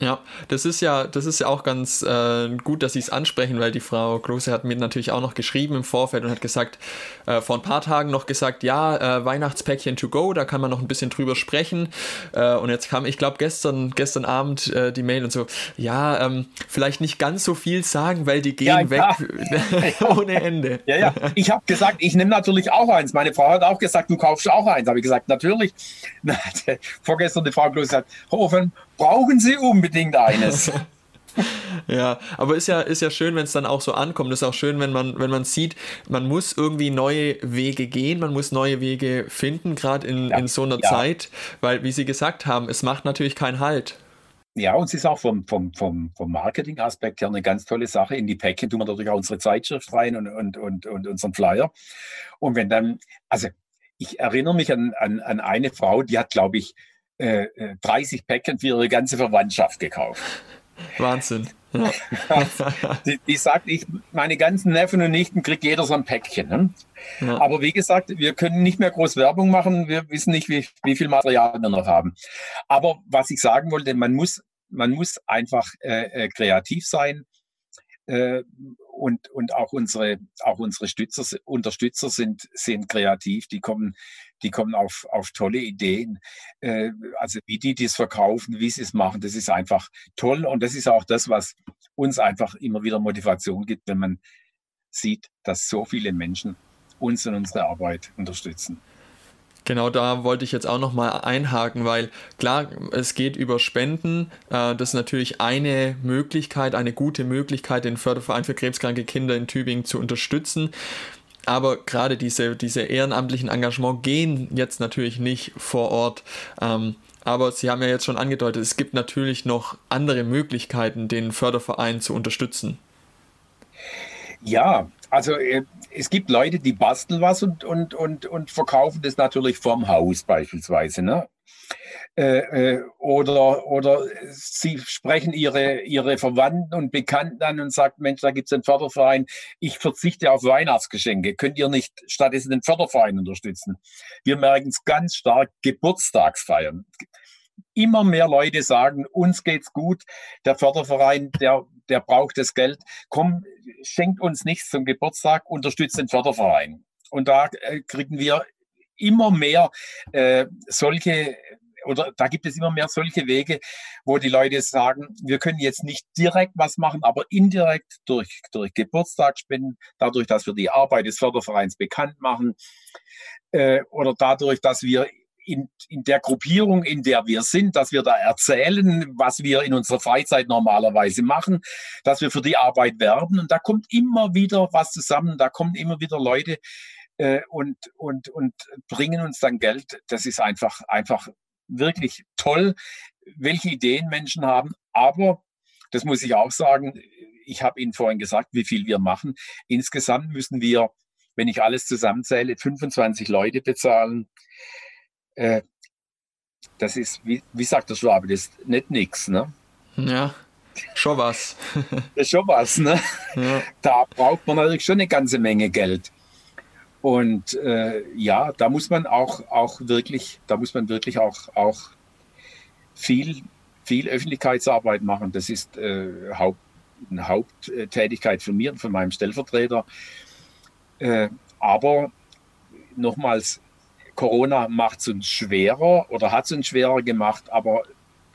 Ja, das ist ja, das ist ja auch ganz äh, gut, dass Sie es ansprechen, weil die Frau Klose hat mir natürlich auch noch geschrieben im Vorfeld und hat gesagt, äh, vor ein paar Tagen noch gesagt, ja, äh, Weihnachtspäckchen to go, da kann man noch ein bisschen drüber sprechen. Äh, und jetzt kam, ich glaube, gestern, gestern Abend äh, die Mail und so, ja, ähm, vielleicht nicht ganz so viel sagen, weil die gehen ja, weg *laughs* ohne Ende. Ja, ja. Ich habe gesagt, ich nehme natürlich auch eins. Meine Frau hat auch gesagt, du kaufst auch eins. Habe ich gesagt, natürlich. *laughs* Vorgestern die Frau Klose hat, Hofen, brauchen Sie unbedingt eines. *laughs* ja, aber ist ja, ist ja schön, wenn es dann auch so ankommt. Ist auch schön, wenn man, wenn man sieht, man muss irgendwie neue Wege gehen, man muss neue Wege finden, gerade in, ja, in so einer ja. Zeit, weil, wie Sie gesagt haben, es macht natürlich keinen Halt. Ja, und es ist auch vom, vom, vom, vom Marketing-Aspekt her eine ganz tolle Sache. In die Päckchen tun wir natürlich auch unsere Zeitschrift rein und, und, und, und unseren Flyer. Und wenn dann, also ich erinnere mich an, an, an eine Frau, die hat, glaube ich, 30 äh, Päckchen für ihre ganze Verwandtschaft gekauft. Wahnsinn. Ja. *laughs* die, die, sagt, ich, meine ganzen Neffen und Nichten kriegt jeder so ein Päckchen. Ne? Ja. Aber wie gesagt, wir können nicht mehr groß Werbung machen. Wir wissen nicht, wie, wie viel Material wir noch haben. Aber was ich sagen wollte, man muss, man muss einfach äh, äh kreativ sein. Äh, und, und auch unsere, auch unsere Stützer, Unterstützer sind, sind kreativ, die kommen, die kommen auf, auf tolle Ideen. Äh, also wie die das verkaufen, wie sie es machen, das ist einfach toll. Und das ist auch das, was uns einfach immer wieder Motivation gibt, wenn man sieht, dass so viele Menschen uns und unsere Arbeit unterstützen. Genau da wollte ich jetzt auch nochmal einhaken, weil klar, es geht über Spenden. Äh, das ist natürlich eine Möglichkeit, eine gute Möglichkeit, den Förderverein für krebskranke Kinder in Tübingen zu unterstützen. Aber gerade diese, diese ehrenamtlichen Engagement gehen jetzt natürlich nicht vor Ort. Ähm, aber Sie haben ja jetzt schon angedeutet, es gibt natürlich noch andere Möglichkeiten, den Förderverein zu unterstützen. Ja, also äh, es gibt Leute, die basteln was und, und, und, und verkaufen das natürlich vom Haus beispielsweise. Ne? Äh, äh, oder, oder sie sprechen ihre, ihre Verwandten und Bekannten an und sagen, Mensch, da gibt es einen Förderverein, ich verzichte auf Weihnachtsgeschenke, könnt ihr nicht stattdessen den Förderverein unterstützen? Wir merken es ganz stark, Geburtstagsfeiern. Immer mehr Leute sagen, uns geht's gut, der Förderverein, der, der braucht das Geld. Komm, schenkt uns nichts zum Geburtstag, unterstützt den Förderverein. Und da äh, kriegen wir immer mehr äh, solche oder da gibt es immer mehr solche Wege, wo die Leute sagen, wir können jetzt nicht direkt was machen, aber indirekt durch, durch Geburtstagsspenden, dadurch, dass wir die Arbeit des Fördervereins bekannt machen äh, oder dadurch, dass wir in, in der Gruppierung, in der wir sind, dass wir da erzählen, was wir in unserer Freizeit normalerweise machen, dass wir für die Arbeit werben. Und da kommt immer wieder was zusammen, da kommen immer wieder Leute äh, und, und, und bringen uns dann Geld. Das ist einfach, einfach wirklich toll, welche Ideen Menschen haben. Aber, das muss ich auch sagen, ich habe Ihnen vorhin gesagt, wie viel wir machen. Insgesamt müssen wir, wenn ich alles zusammenzähle, 25 Leute bezahlen. Äh, das ist, wie, wie sagt der Schwabe, das ist nicht nix, ne? Ja, schon was. das ist schon was, ne? Ja. Da braucht man natürlich schon eine ganze Menge Geld. Und äh, ja, da muss man auch, auch wirklich, da muss man wirklich auch, auch viel, viel Öffentlichkeitsarbeit machen. Das ist äh, Haupt, eine Haupttätigkeit von mir und von meinem Stellvertreter. Äh, aber nochmals, Corona macht es uns schwerer oder hat es uns schwerer gemacht, aber,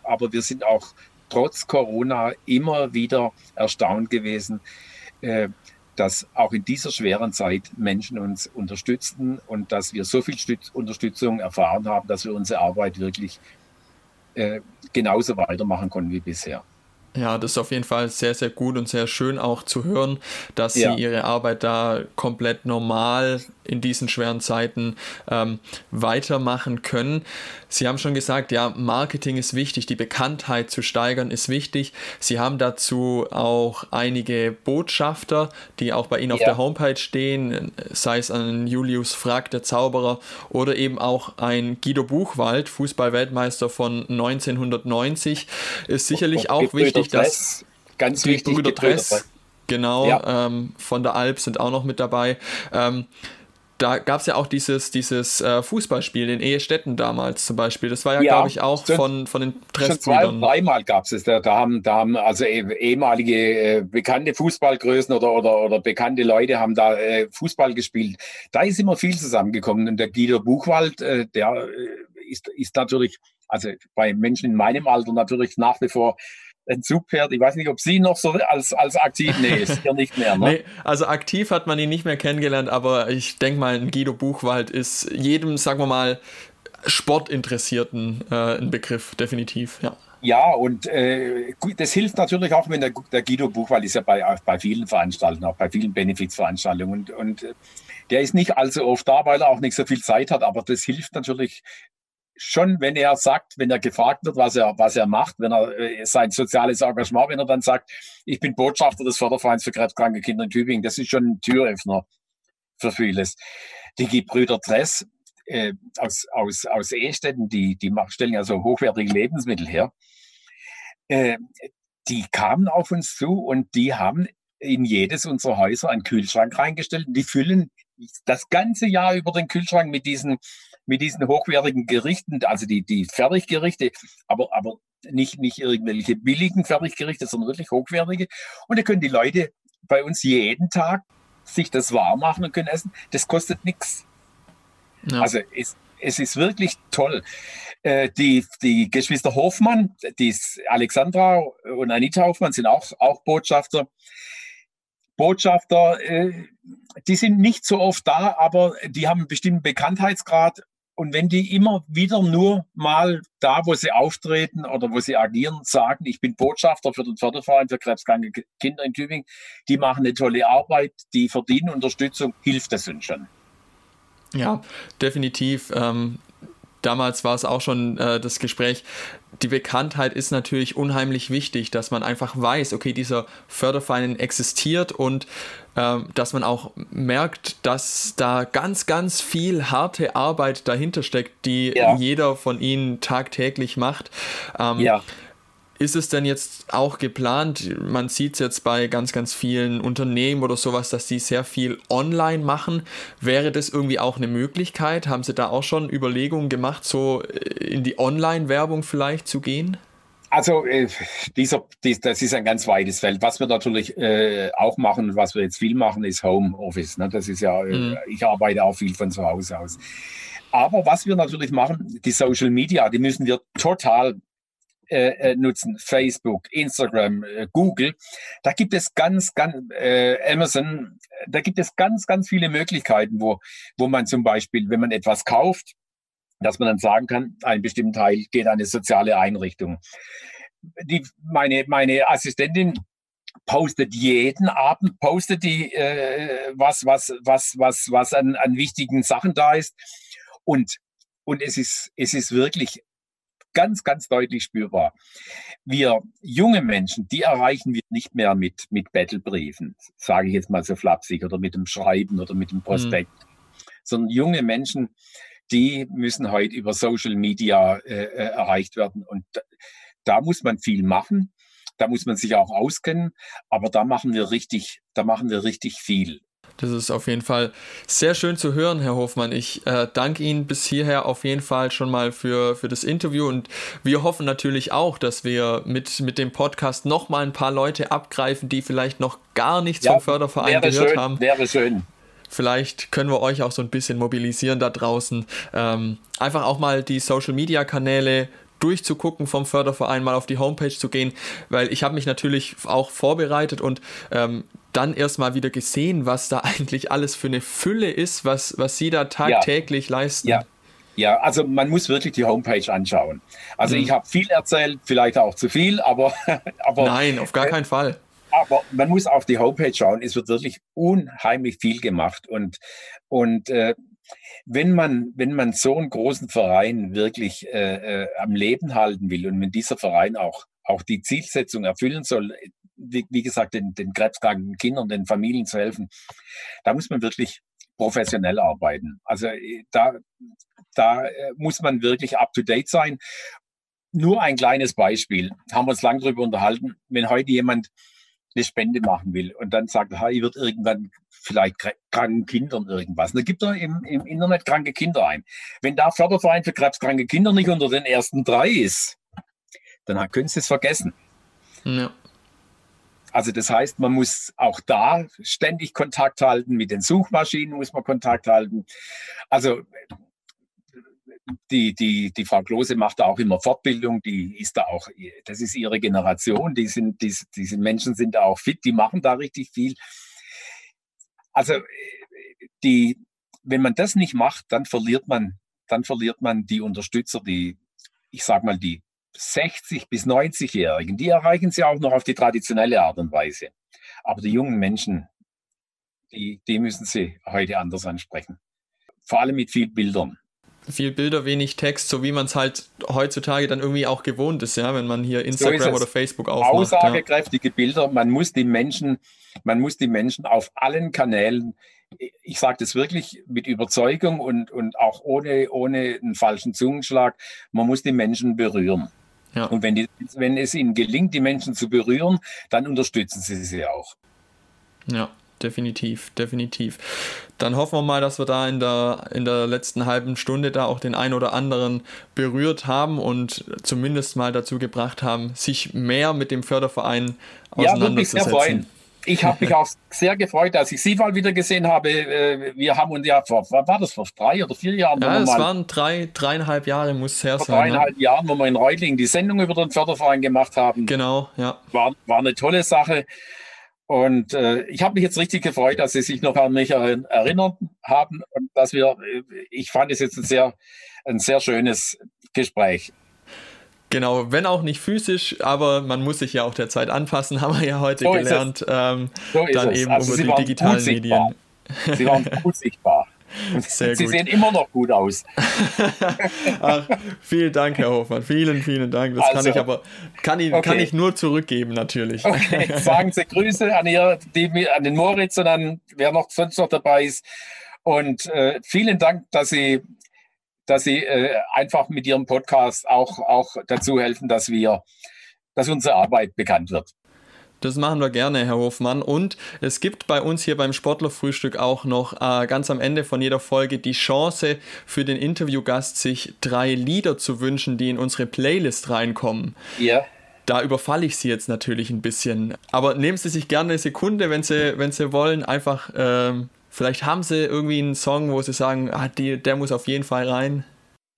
aber wir sind auch trotz Corona immer wieder erstaunt gewesen, äh, dass auch in dieser schweren Zeit Menschen uns unterstützen und dass wir so viel Stütz Unterstützung erfahren haben, dass wir unsere Arbeit wirklich äh, genauso weitermachen können wie bisher. Ja, das ist auf jeden Fall sehr, sehr gut und sehr schön auch zu hören, dass ja. Sie Ihre Arbeit da komplett normal in diesen schweren Zeiten ähm, weitermachen können. Sie haben schon gesagt, ja, Marketing ist wichtig, die Bekanntheit zu steigern ist wichtig. Sie haben dazu auch einige Botschafter, die auch bei Ihnen auf ja. der Homepage stehen, sei es ein Julius Frack, der Zauberer, oder eben auch ein Guido Buchwald, Fußballweltmeister von 1990, ist sicherlich auch wichtig wichtig, dass ganz wichtig, Brüder Dress, genau, ja. ähm, von der Alp sind auch noch mit dabei. Ähm, da gab es ja auch dieses, dieses äh, Fußballspiel in Ehestetten damals zum Beispiel. Das war ja, ja glaube ich, auch schon, von, von den Dressbrüdern. Zwei, dreimal gab es Da, da, haben, da haben also eh, ehemalige äh, bekannte Fußballgrößen oder, oder, oder bekannte Leute haben da äh, Fußball gespielt. Da ist immer viel zusammengekommen. Und der Guido Buchwald, äh, der äh, ist, ist natürlich, also bei Menschen in meinem Alter natürlich nach wie vor Zugpferd. Ich weiß nicht, ob Sie noch so als, als aktiv, nee, ist hier nicht mehr. Ne? Nee, also aktiv hat man ihn nicht mehr kennengelernt, aber ich denke mal, ein Guido Buchwald ist jedem, sagen wir mal, Sportinteressierten äh, ein Begriff, definitiv, ja. Ja, und äh, das hilft natürlich auch, wenn der, der Guido Buchwald ist ja bei, bei vielen Veranstaltungen, auch bei vielen Benefizveranstaltungen und, und äh, der ist nicht allzu oft da, weil er auch nicht so viel Zeit hat, aber das hilft natürlich schon, wenn er sagt, wenn er gefragt wird, was er, was er macht, wenn er äh, sein soziales Engagement, wenn er dann sagt, ich bin Botschafter des Fördervereins für krebskranke Kinder in Tübingen, das ist schon ein Türöffner für vieles. Die Gebrüder Dress äh, aus, aus, aus Ehestetten, die, die stellen ja so hochwertige Lebensmittel her, äh, die kamen auf uns zu und die haben in jedes unserer Häuser einen Kühlschrank reingestellt. Die füllen das ganze Jahr über den Kühlschrank mit diesen mit diesen hochwertigen Gerichten, also die, die Fertiggerichte, aber, aber nicht, nicht irgendwelche billigen Fertiggerichte, sondern wirklich hochwertige. Und da können die Leute bei uns jeden Tag sich das warm machen und können essen. Das kostet nichts. Ja. Also es, es ist wirklich toll. Äh, die, die Geschwister Hofmann, die Alexandra und Anita Hofmann sind auch, auch Botschafter. Botschafter, äh, die sind nicht so oft da, aber die haben einen bestimmten Bekanntheitsgrad und wenn die immer wieder nur mal da, wo sie auftreten oder wo sie agieren, sagen, ich bin Botschafter für den Förderverein für krebskranke Kinder in Tübingen, die machen eine tolle Arbeit, die verdienen Unterstützung, hilft das uns schon. Ja, definitiv. Ähm, damals war es auch schon äh, das Gespräch, die Bekanntheit ist natürlich unheimlich wichtig, dass man einfach weiß, okay, dieser Förderverein existiert und ähm, dass man auch merkt, dass da ganz, ganz viel harte Arbeit dahinter steckt, die ja. jeder von ihnen tagtäglich macht. Ähm, ja. Ist es denn jetzt auch geplant, man sieht es jetzt bei ganz, ganz vielen Unternehmen oder sowas, dass die sehr viel online machen. Wäre das irgendwie auch eine Möglichkeit? Haben Sie da auch schon Überlegungen gemacht, so in die Online-Werbung vielleicht zu gehen? Also äh, dieser, dies, das ist ein ganz weites Feld. Was wir natürlich äh, auch machen, was wir jetzt viel machen, ist Homeoffice. Ne? Das ist ja, äh, mhm. ich arbeite auch viel von zu Hause aus. Aber was wir natürlich machen, die Social Media, die müssen wir total äh, äh, nutzen, Facebook, Instagram, äh, Google, da gibt es ganz, ganz, äh, Amazon, da gibt es ganz, ganz viele Möglichkeiten, wo, wo man zum Beispiel, wenn man etwas kauft, dass man dann sagen kann, ein bestimmter Teil geht an eine soziale Einrichtung. Die, meine, meine Assistentin postet jeden Abend, postet die, äh, was, was, was, was, was an, an wichtigen Sachen da ist. Und, und es ist, es ist wirklich ganz, ganz deutlich spürbar. Wir junge Menschen, die erreichen wir nicht mehr mit, mit Battlebriefen, sage ich jetzt mal so flapsig, oder mit dem Schreiben oder mit dem mhm. Prospekt, mhm. sondern junge Menschen, die müssen heute über Social Media äh, äh erreicht werden. Und da, da muss man viel machen. Da muss man sich auch auskennen, aber da machen wir richtig, da machen wir richtig viel. Das ist auf jeden Fall sehr schön zu hören, Herr Hofmann. Ich äh, danke Ihnen bis hierher auf jeden Fall schon mal für, für das Interview und wir hoffen natürlich auch, dass wir mit, mit dem Podcast noch mal ein paar Leute abgreifen, die vielleicht noch gar nichts ja, vom Förderverein gehört schön, haben. Wäre schön. Vielleicht können wir euch auch so ein bisschen mobilisieren da draußen. Ähm, einfach auch mal die Social-Media-Kanäle durchzugucken vom Förderverein, mal auf die Homepage zu gehen, weil ich habe mich natürlich auch vorbereitet und ähm, dann erstmal wieder gesehen, was da *laughs* eigentlich alles für eine Fülle ist, was, was sie da tagtäglich ja. leisten. Ja. Ja, also man muss wirklich die Homepage anschauen. Also mhm. ich habe viel erzählt, vielleicht auch zu viel, aber, *laughs* aber nein, auf gar keinen Fall. Aber man muss auf die Homepage schauen. Es wird wirklich unheimlich viel gemacht und und äh, wenn man, wenn man so einen großen Verein wirklich äh, äh, am Leben halten will und wenn dieser Verein auch, auch die Zielsetzung erfüllen soll, wie, wie gesagt, den, den krebskranken Kindern, den Familien zu helfen, da muss man wirklich professionell arbeiten. Also äh, da, da äh, muss man wirklich up-to-date sein. Nur ein kleines Beispiel, haben wir uns lange darüber unterhalten, wenn heute jemand eine Spende machen will und dann sagt, ich wird irgendwann vielleicht kranken Kindern irgendwas. Und da gibt er im, im Internet kranke Kinder ein. Wenn da Förderverein für krebskranke Kinder nicht unter den ersten drei ist, dann können Sie es vergessen. Ja. Also das heißt, man muss auch da ständig Kontakt halten, mit den Suchmaschinen muss man Kontakt halten. Also die, die, die Frau Klose macht da auch immer Fortbildung, die ist da auch, das ist ihre Generation, die sind, die, diese Menschen sind da auch fit, die machen da richtig viel. Also die, wenn man das nicht macht, dann verliert man, dann verliert man die Unterstützer, die, ich sag mal, die 60 bis 90-Jährigen, die erreichen sie auch noch auf die traditionelle Art und Weise. Aber die jungen Menschen, die, die müssen sie heute anders ansprechen. Vor allem mit viel Bildern viel Bilder, wenig Text, so wie man es halt heutzutage dann irgendwie auch gewohnt ist, ja, wenn man hier Instagram so oder Facebook aufmacht. Aussagekräftige ja. Bilder, man muss die Menschen, man muss die Menschen auf allen Kanälen, ich sage das wirklich mit Überzeugung und, und auch ohne, ohne einen falschen Zungenschlag, man muss die Menschen berühren. Ja. Und wenn, die, wenn es ihnen gelingt, die Menschen zu berühren, dann unterstützen sie sie auch. Ja, definitiv, definitiv. Dann hoffen wir mal, dass wir da in der, in der letzten halben Stunde da auch den einen oder anderen berührt haben und zumindest mal dazu gebracht haben, sich mehr mit dem Förderverein auseinanderzusetzen. Ja, würde mich sehr freuen. Ich habe mich auch sehr gefreut, als ich Sie mal wieder gesehen habe. Äh, wir haben uns ja vor, war das vor drei oder vier Jahren? Ja, es waren drei, dreieinhalb Jahre, muss es her vor sein. Vor dreieinhalb ja. Jahren, wo wir in Reutlingen die Sendung über den Förderverein gemacht haben. Genau, ja. War, war eine tolle Sache. Und äh, ich habe mich jetzt richtig gefreut, dass Sie sich noch an mich erinnert haben und dass wir, äh, ich fand es jetzt ein sehr, ein sehr schönes Gespräch. Genau, wenn auch nicht physisch, aber man muss sich ja auch der Zeit anpassen, *laughs* haben wir ja heute so gelernt. Ähm, so dann es. eben also über die digitalen Medien. Sie waren gut sichtbar. *laughs* Sehr Sie gut. sehen immer noch gut aus. *laughs* Ach, vielen Dank, Herr Hofmann. Vielen, vielen Dank. Das also, kann ich aber kann ich, okay. kann ich nur zurückgeben, natürlich. Okay. Sagen Sie Grüße an, ihr, die, an den Moritz und an wer noch sonst noch dabei ist. Und äh, vielen Dank, dass Sie, dass Sie äh, einfach mit Ihrem Podcast auch, auch dazu helfen, dass wir, dass unsere Arbeit bekannt wird. Das machen wir gerne, Herr Hofmann. Und es gibt bei uns hier beim Sportlerfrühstück auch noch äh, ganz am Ende von jeder Folge die Chance für den Interviewgast, sich drei Lieder zu wünschen, die in unsere Playlist reinkommen. Ja. Da überfalle ich Sie jetzt natürlich ein bisschen. Aber nehmen Sie sich gerne eine Sekunde, wenn Sie, wenn Sie wollen. Einfach, ähm, vielleicht haben Sie irgendwie einen Song, wo Sie sagen, ah, die, der muss auf jeden Fall rein.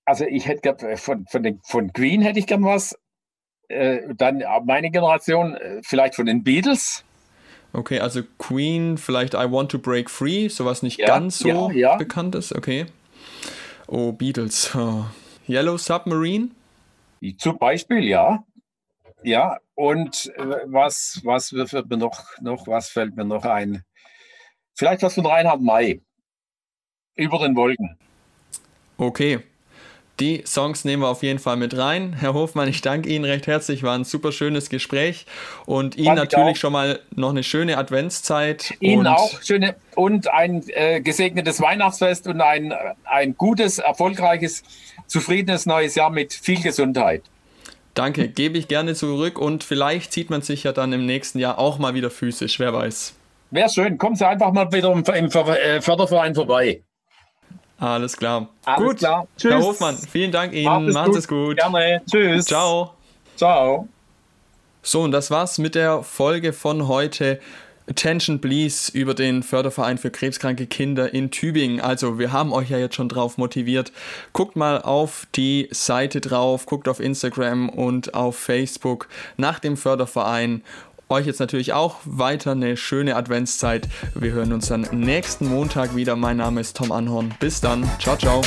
Also ich hätte gern, von, von, den, von Green hätte ich gern was äh, dann meine Generation äh, vielleicht von den Beatles. Okay, also Queen, vielleicht I Want to Break Free, sowas nicht ja, ganz so ja, ja. bekannt ist. Okay. Oh, Beatles. Oh. Yellow Submarine? Zum Beispiel, ja. Ja, und äh, was, was noch, noch, was fällt mir noch ein? Vielleicht was von Reinhard May. Über den Wolken. Okay, die Songs nehmen wir auf jeden Fall mit rein. Herr Hofmann, ich danke Ihnen recht herzlich. War ein super schönes Gespräch. Und Ihnen natürlich schon mal noch eine schöne Adventszeit. Ihnen auch schöne und ein äh, gesegnetes Weihnachtsfest und ein, ein gutes, erfolgreiches, zufriedenes neues Jahr mit viel Gesundheit. Danke, gebe ich gerne zurück und vielleicht sieht man sich ja dann im nächsten Jahr auch mal wieder physisch, wer weiß. Wäre schön, kommen Sie einfach mal wieder im, im äh, Förderverein vorbei. Alles klar. Alles gut. Klar. Tschüss. Herr Hofmann, vielen Dank Ihnen. Macht es gut. Gerne. Tschüss. Ciao. Ciao. So, und das war's mit der Folge von heute. Attention Please über den Förderverein für krebskranke Kinder in Tübingen. Also wir haben euch ja jetzt schon drauf motiviert. Guckt mal auf die Seite drauf, guckt auf Instagram und auf Facebook nach dem Förderverein euch jetzt natürlich auch weiter eine schöne Adventszeit. Wir hören uns dann nächsten Montag wieder. Mein Name ist Tom Anhorn. Bis dann. Ciao, ciao.